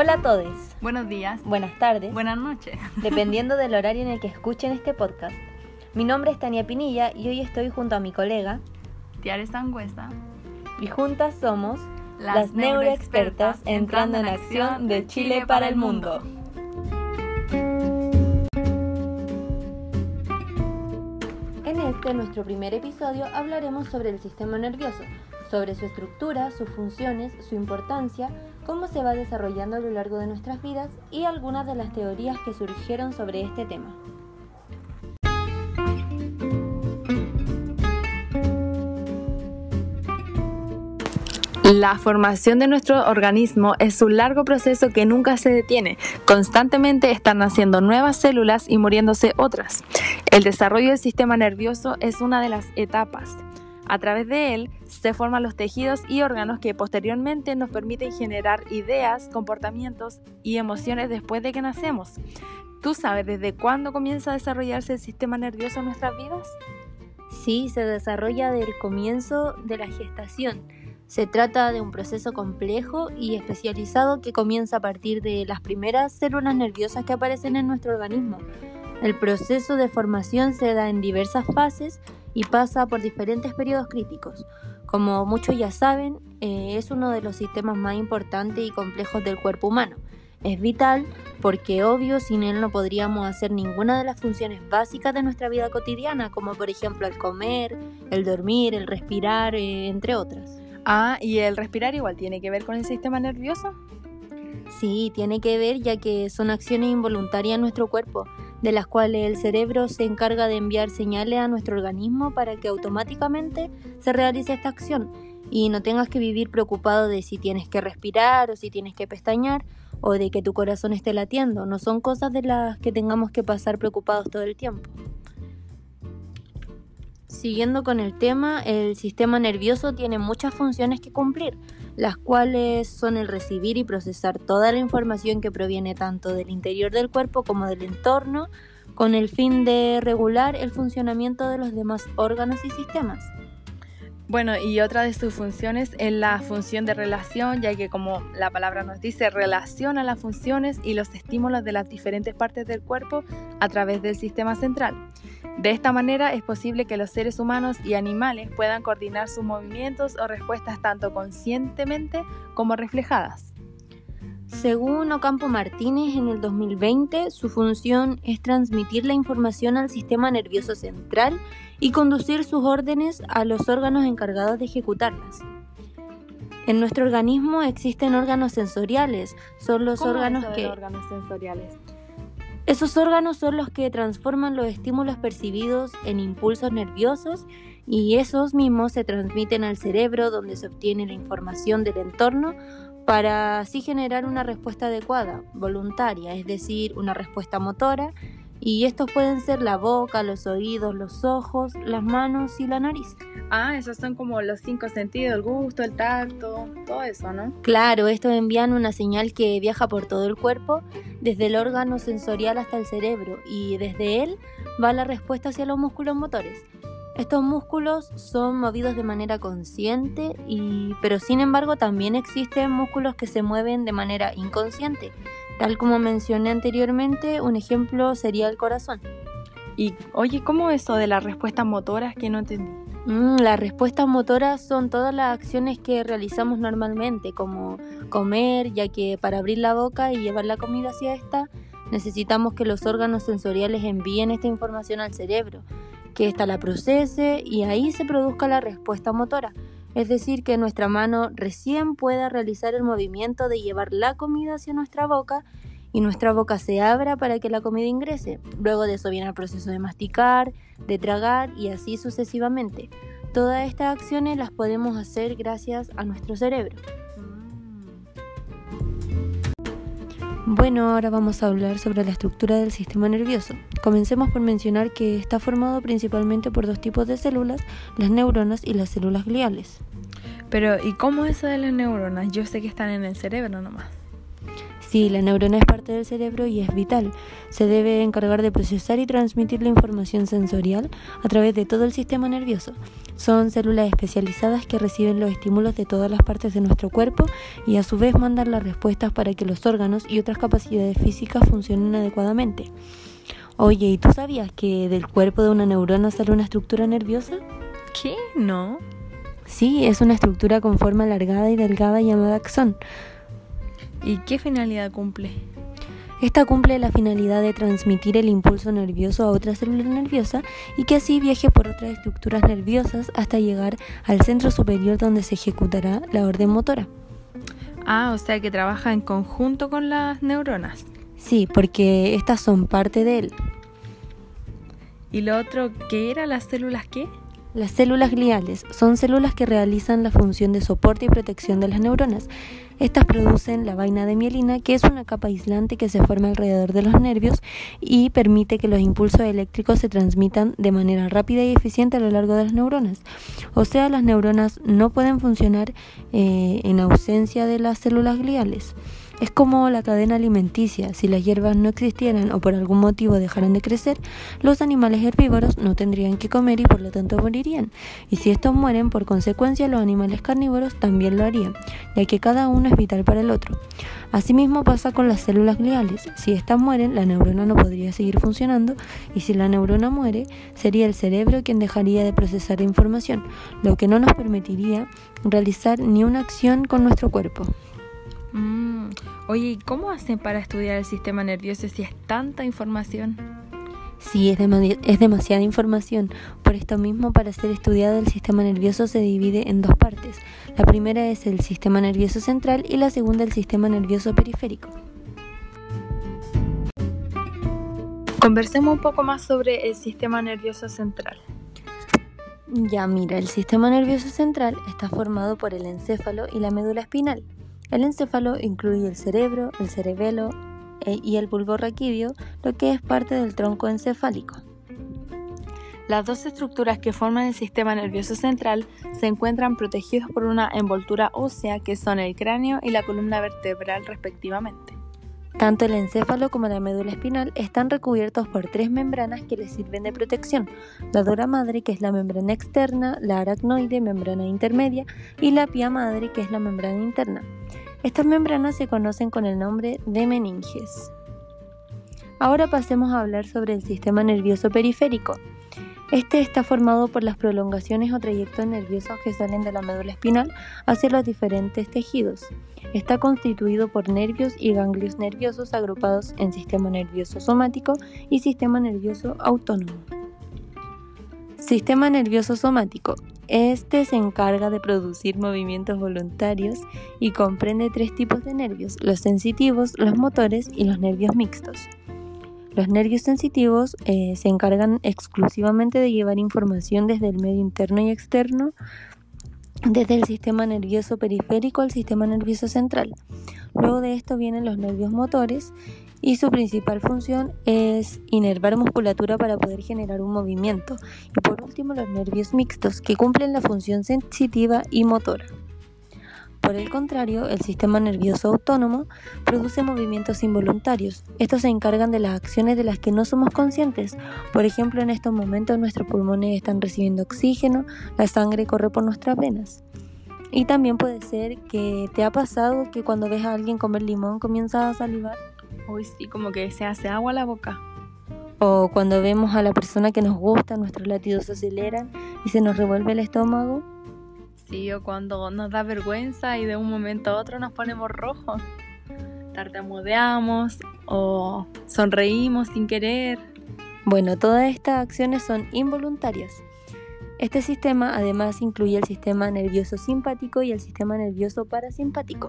Hola a todos. Buenos días. Buenas tardes. Buenas noches. Dependiendo del horario en el que escuchen este podcast. Mi nombre es Tania Pinilla y hoy estoy junto a mi colega. Tiare Sangüesa. Y juntas somos las, neuroexpertas entrando en acción de Chile para el mundo. Este, nuestro primer episodio, hablaremos sobre el sistema nervioso, sobre su estructura, sus funciones, su importancia, cómo se va desarrollando a lo largo de nuestras vidas y algunas de las teorías que surgieron sobre este tema. La formación de nuestro organismo es un largo proceso que nunca se detiene. Constantemente están naciendo nuevas células y muriéndose otras. El desarrollo del sistema nervioso es una de las etapas. A través de él se forman los tejidos y órganos que posteriormente nos permiten generar ideas, comportamientos y emociones después de que nacemos. ¿Tú sabes desde cuándo comienza a desarrollarse el sistema nervioso en nuestras vidas? Sí, se desarrolla del comienzo de la gestación. Se trata de un proceso complejo y especializado que comienza a partir de las primeras células nerviosas que aparecen en nuestro organismo. El proceso de formación se da en diversas fases y pasa por diferentes periodos críticos. Como muchos ya saben, eh, es uno de los sistemas más importantes y complejos del cuerpo humano. Es vital porque obvio sin él no podríamos hacer ninguna de las funciones básicas de nuestra vida cotidiana, como por ejemplo el comer, el dormir, el respirar, eh, entre otras. Ah, ¿y el respirar igual tiene que ver con el sistema nervioso? Sí, tiene que ver ya que son acciones involuntarias en nuestro cuerpo de las cuales el cerebro se encarga de enviar señales a nuestro organismo para que automáticamente se realice esta acción y no tengas que vivir preocupado de si tienes que respirar o si tienes que pestañear o de que tu corazón esté latiendo. No son cosas de las que tengamos que pasar preocupados todo el tiempo. Siguiendo con el tema, el sistema nervioso tiene muchas funciones que cumplir las cuales son el recibir y procesar toda la información que proviene tanto del interior del cuerpo como del entorno, con el fin de regular el funcionamiento de los demás órganos y sistemas. Bueno, y otra de sus funciones es la función de relación, ya que como la palabra nos dice, relaciona las funciones y los estímulos de las diferentes partes del cuerpo a través del sistema central. De esta manera es posible que los seres humanos y animales puedan coordinar sus movimientos o respuestas tanto conscientemente como reflejadas. Según Ocampo Martínez, en el 2020 su función es transmitir la información al sistema nervioso central y conducir sus órdenes a los órganos encargados de ejecutarlas. En nuestro organismo existen órganos sensoriales, son los órganos que... órganos sensoriales? Esos órganos son los que transforman los estímulos percibidos en impulsos nerviosos y esos mismos se transmiten al cerebro donde se obtiene la información del entorno para así generar una respuesta adecuada, voluntaria, es decir, una respuesta motora y estos pueden ser la boca, los oídos, los ojos, las manos y la nariz. Ah, esos son como los cinco sentidos, el gusto, el tacto, todo eso, ¿no? Claro, estos envían una señal que viaja por todo el cuerpo, desde el órgano sensorial hasta el cerebro, y desde él va la respuesta hacia los músculos motores. Estos músculos son movidos de manera consciente, y, pero sin embargo también existen músculos que se mueven de manera inconsciente Tal como mencioné anteriormente, un ejemplo sería el corazón. Y oye, ¿cómo eso de las respuestas motoras que no entendí? Mm, las respuestas motoras son todas las acciones que realizamos normalmente, como comer, ya que para abrir la boca y llevar la comida hacia esta, necesitamos que los órganos sensoriales envíen esta información al cerebro, que ésta la procese y ahí se produzca la respuesta motora es decir, que nuestra mano recién pueda realizar el movimiento de llevar la comida hacia nuestra boca y nuestra boca se abra para que la comida ingrese. Luego de eso viene el proceso de masticar, de tragar y así sucesivamente. Todas estas acciones las podemos hacer gracias a nuestro cerebro. Bueno, ahora vamos a hablar sobre la estructura del sistema nervioso. Comencemos por mencionar que está formado principalmente por dos tipos de células, las neuronas y las células gliales. Pero, ¿y cómo es eso de las neuronas? Yo sé que están en el cerebro nomás. Sí, la neurona es parte del cerebro y es vital. Se debe encargar de procesar y transmitir la información sensorial a través de todo el sistema nervioso. Son células especializadas que reciben los estímulos de todas las partes de nuestro cuerpo y a su vez mandan las respuestas para que los órganos y otras capacidades físicas funcionen adecuadamente. Oye, ¿y tú sabías que del cuerpo de una neurona sale una estructura nerviosa? ¿Qué? No. Sí, es una estructura con forma alargada y delgada llamada axón. ¿Y qué finalidad cumple? Esta cumple la finalidad de transmitir el impulso nervioso a otra célula nerviosa y que así viaje por otras estructuras nerviosas hasta llegar al centro superior donde se ejecutará la orden motora. Ah, o sea que trabaja en conjunto con las neuronas. Sí, porque estas son parte de él. ¿Y lo otro qué era? ¿Las células qué? Las células gliales son células que realizan la función de soporte y protección de las neuronas. Estas producen la vaina de mielina, que es una capa aislante que se forma alrededor de los nervios y permite que los impulsos eléctricos se transmitan de manera rápida y eficiente a lo largo de las neuronas. O sea, las neuronas no pueden funcionar eh, en ausencia de las células gliales. Es como la cadena alimenticia. Si las hierbas no existieran o por algún motivo dejaran de crecer, los animales herbívoros no tendrían que comer y por lo tanto morirían. Y si estos mueren, por consecuencia los animales carnívoros también lo harían, ya que cada uno es vital para el otro. Asimismo pasa con las células gliales. Si éstas mueren, la neurona no podría seguir funcionando y si la neurona muere, sería el cerebro quien dejaría de procesar información, lo que no nos permitiría realizar ni una acción con nuestro cuerpo. Mm. Oye, ¿y cómo hacen para estudiar el sistema nervioso si es tanta información? Sí, es, es, demasiada información. Por esto mismo, para ser estudiado el sistema nervioso se divide en dos partes. La primera es el sistema nervioso central y la segunda el sistema nervioso periférico. Conversemos un poco más sobre el sistema nervioso central. Ya mira, el sistema nervioso central está formado por el encéfalo y la médula espinal. El encéfalo incluye el cerebro, el cerebelo eh, y el bulbo raquídeo, lo que es parte del tronco encefálico. Las dos estructuras que forman el sistema nervioso central se encuentran protegidos por una envoltura ósea que son el cráneo y la columna vertebral respectivamente. Tanto el encéfalo como la médula espinal están recubiertos por tres membranas que les sirven de protección. La dura madre, que es la membrana externa, la aracnoide, membrana intermedia, y la pía madre, que es la membrana interna. Estas membranas se conocen con el nombre de meninges. Ahora pasemos a hablar sobre el sistema nervioso periférico. Este está formado por las prolongaciones o trayectos nerviosos que salen de la médula espinal hacia los diferentes tejidos. Está constituido por nervios y ganglios nerviosos agrupados en sistema nervioso somático y sistema nervioso autónomo. Sistema nervioso somático. Este se encarga de producir movimientos voluntarios y comprende tres tipos de nervios, los sensitivos, los motores y los nervios mixtos. Los nervios sensitivos eh, se encargan exclusivamente de llevar información desde el medio interno y externo, desde el sistema nervioso periférico al sistema nervioso central. Luego de esto vienen los nervios motores y su principal función es inervar musculatura para poder generar un movimiento. Y por último los nervios mixtos que cumplen la función sensitiva y motora. Por el contrario, el sistema nervioso autónomo produce movimientos involuntarios. Estos se encargan de las acciones de las que no somos conscientes. Por ejemplo, en estos momentos nuestros pulmones están recibiendo oxígeno, la sangre corre por nuestras venas. Y también puede ser que te ha pasado que cuando ves a alguien comer limón comienza a salivar. Uy, sí, como que se hace agua a la boca. O cuando vemos a la persona que nos gusta, nuestros latidos se aceleran y se nos revuelve el estómago. Sí, o cuando nos da vergüenza y de un momento a otro nos ponemos rojos. Tartamudeamos o sonreímos sin querer. Bueno, todas estas acciones son involuntarias. Este sistema además incluye el sistema nervioso simpático y el sistema nervioso parasimpático.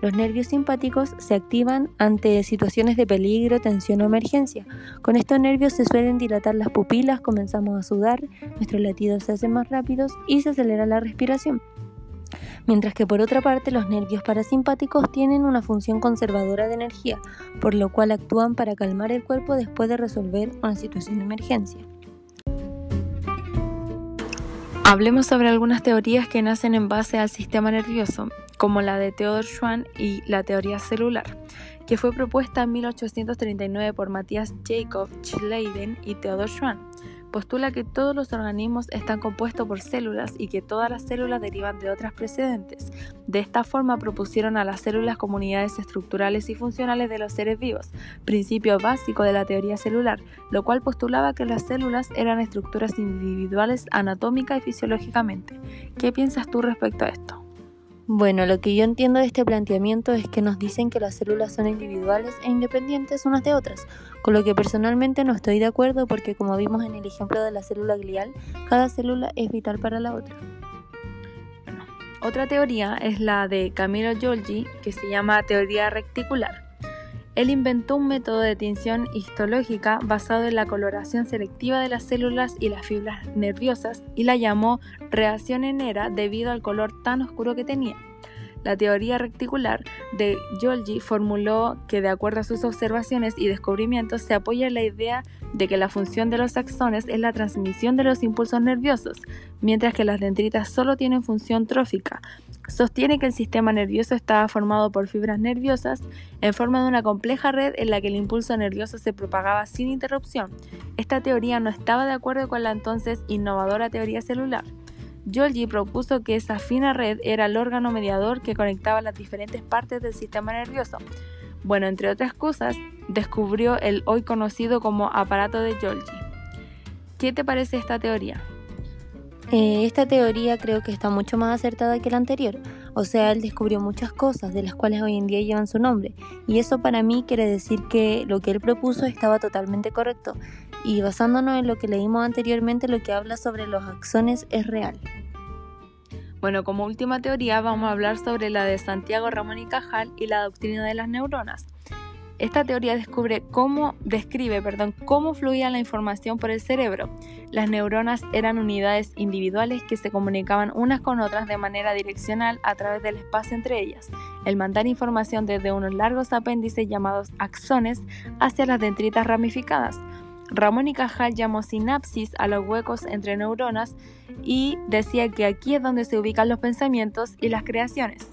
Los nervios simpáticos se activan ante situaciones de peligro, tensión o emergencia. Con estos nervios se suelen dilatar las pupilas, comenzamos a sudar, nuestros latidos se hacen más rápidos y se acelera la respiración. Mientras que por otra parte los nervios parasimpáticos tienen una función conservadora de energía, por lo cual actúan para calmar el cuerpo después de resolver una situación de emergencia. Hablemos sobre algunas teorías que nacen en base al sistema nervioso, como la de Theodor Schwann y la teoría celular, que fue propuesta en 1839 por Matthias Jacob Schleiden y Theodor Schwann postula que todos los organismos están compuestos por células y que todas las células derivan de otras precedentes. De esta forma propusieron a las células comunidades estructurales y funcionales de los seres vivos, principio básico de la teoría celular, lo cual postulaba que las células eran estructuras individuales anatómica y fisiológicamente. ¿Qué piensas tú respecto a esto? Bueno, lo que yo entiendo de este planteamiento es que nos dicen que las células son individuales e independientes unas de otras, con lo que personalmente no estoy de acuerdo porque como vimos en el ejemplo de la célula glial, cada célula es vital para la otra. otra teoría es la de Camilo Giorgi, que se llama teoría reticular. Él inventó un método de tinción histológica basado en la coloración selectiva de las células y las fibras nerviosas y la llamó reacción enera debido al color tan oscuro que tenía. La teoría reticular de Golgi formuló que de acuerdo a sus observaciones y descubrimientos se apoya en la idea de que la función de los axones es la transmisión de los impulsos nerviosos, mientras que las dendritas solo tienen función trófica. Sostiene que el sistema nervioso estaba formado por fibras nerviosas en forma de una compleja red en la que el impulso nervioso se propagaba sin interrupción. Esta teoría no estaba de acuerdo con la entonces innovadora teoría celular. Golgi propuso que esa fina red era el órgano mediador que conectaba las diferentes partes del sistema nervioso. Bueno, entre otras cosas, descubrió el hoy conocido como aparato de Golgi. ¿Qué te parece esta teoría? Eh, esta teoría creo que está mucho más acertada que la anterior. O sea, él descubrió muchas cosas de las cuales hoy en día llevan su nombre. Y eso para mí quiere decir que lo que él propuso estaba totalmente correcto y basándonos en lo que leímos anteriormente, lo que habla sobre los axones es real. Bueno, como última teoría vamos a hablar sobre la de Santiago Ramón y Cajal y la doctrina de las neuronas. Esta teoría descubre cómo, describe perdón, cómo fluía la información por el cerebro. Las neuronas eran unidades individuales que se comunicaban unas con otras de manera direccional a través del espacio entre ellas. El mandar información desde unos largos apéndices llamados axones hacia las dendritas ramificadas. Ramón y Cajal llamó sinapsis a los huecos entre neuronas y decía que aquí es donde se ubican los pensamientos y las creaciones.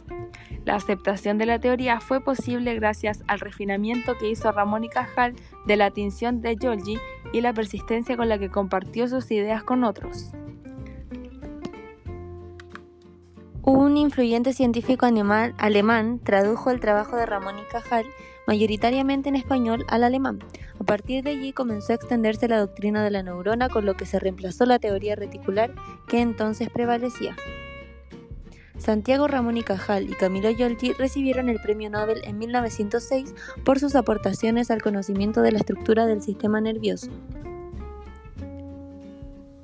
La aceptación de la teoría fue posible gracias al refinamiento que hizo Ramón y Cajal de la tinción de Golgi y la persistencia con la que compartió sus ideas con otros. Un influyente científico alemán, alemán, tradujo el trabajo de Ramón y Cajal mayoritariamente en español al alemán. A partir de allí comenzó a extenderse la doctrina de la neurona, con lo que se reemplazó la teoría reticular que entonces prevalecía. Santiago Ramón y Cajal y Camilo Giorgi recibieron el Premio Nobel en 1906 por sus aportaciones al conocimiento de la estructura del sistema nervioso.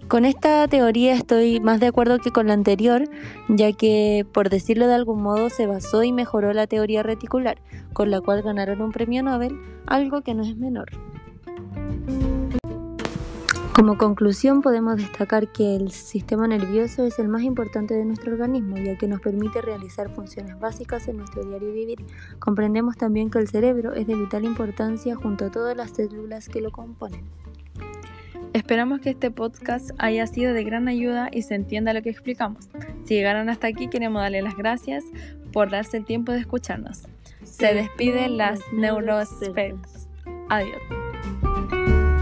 Con esta teoría estoy más de acuerdo que con la anterior, ya que, por decirlo de algún modo, se basó y mejoró la teoría reticular, con la cual ganaron un premio Nobel, algo que no es menor. Como conclusión podemos destacar que el sistema nervioso es el más importante de nuestro organismo, ya que nos permite realizar funciones básicas en nuestro diario vivir. Comprendemos también que el cerebro es de vital importancia junto a todas las células que lo componen. Esperamos que este podcast haya sido de gran ayuda y se entienda lo que explicamos. Si llegaron hasta aquí, queremos darle las gracias por darse el tiempo de escucharnos. Se despiden las neuroexpertas. Adiós.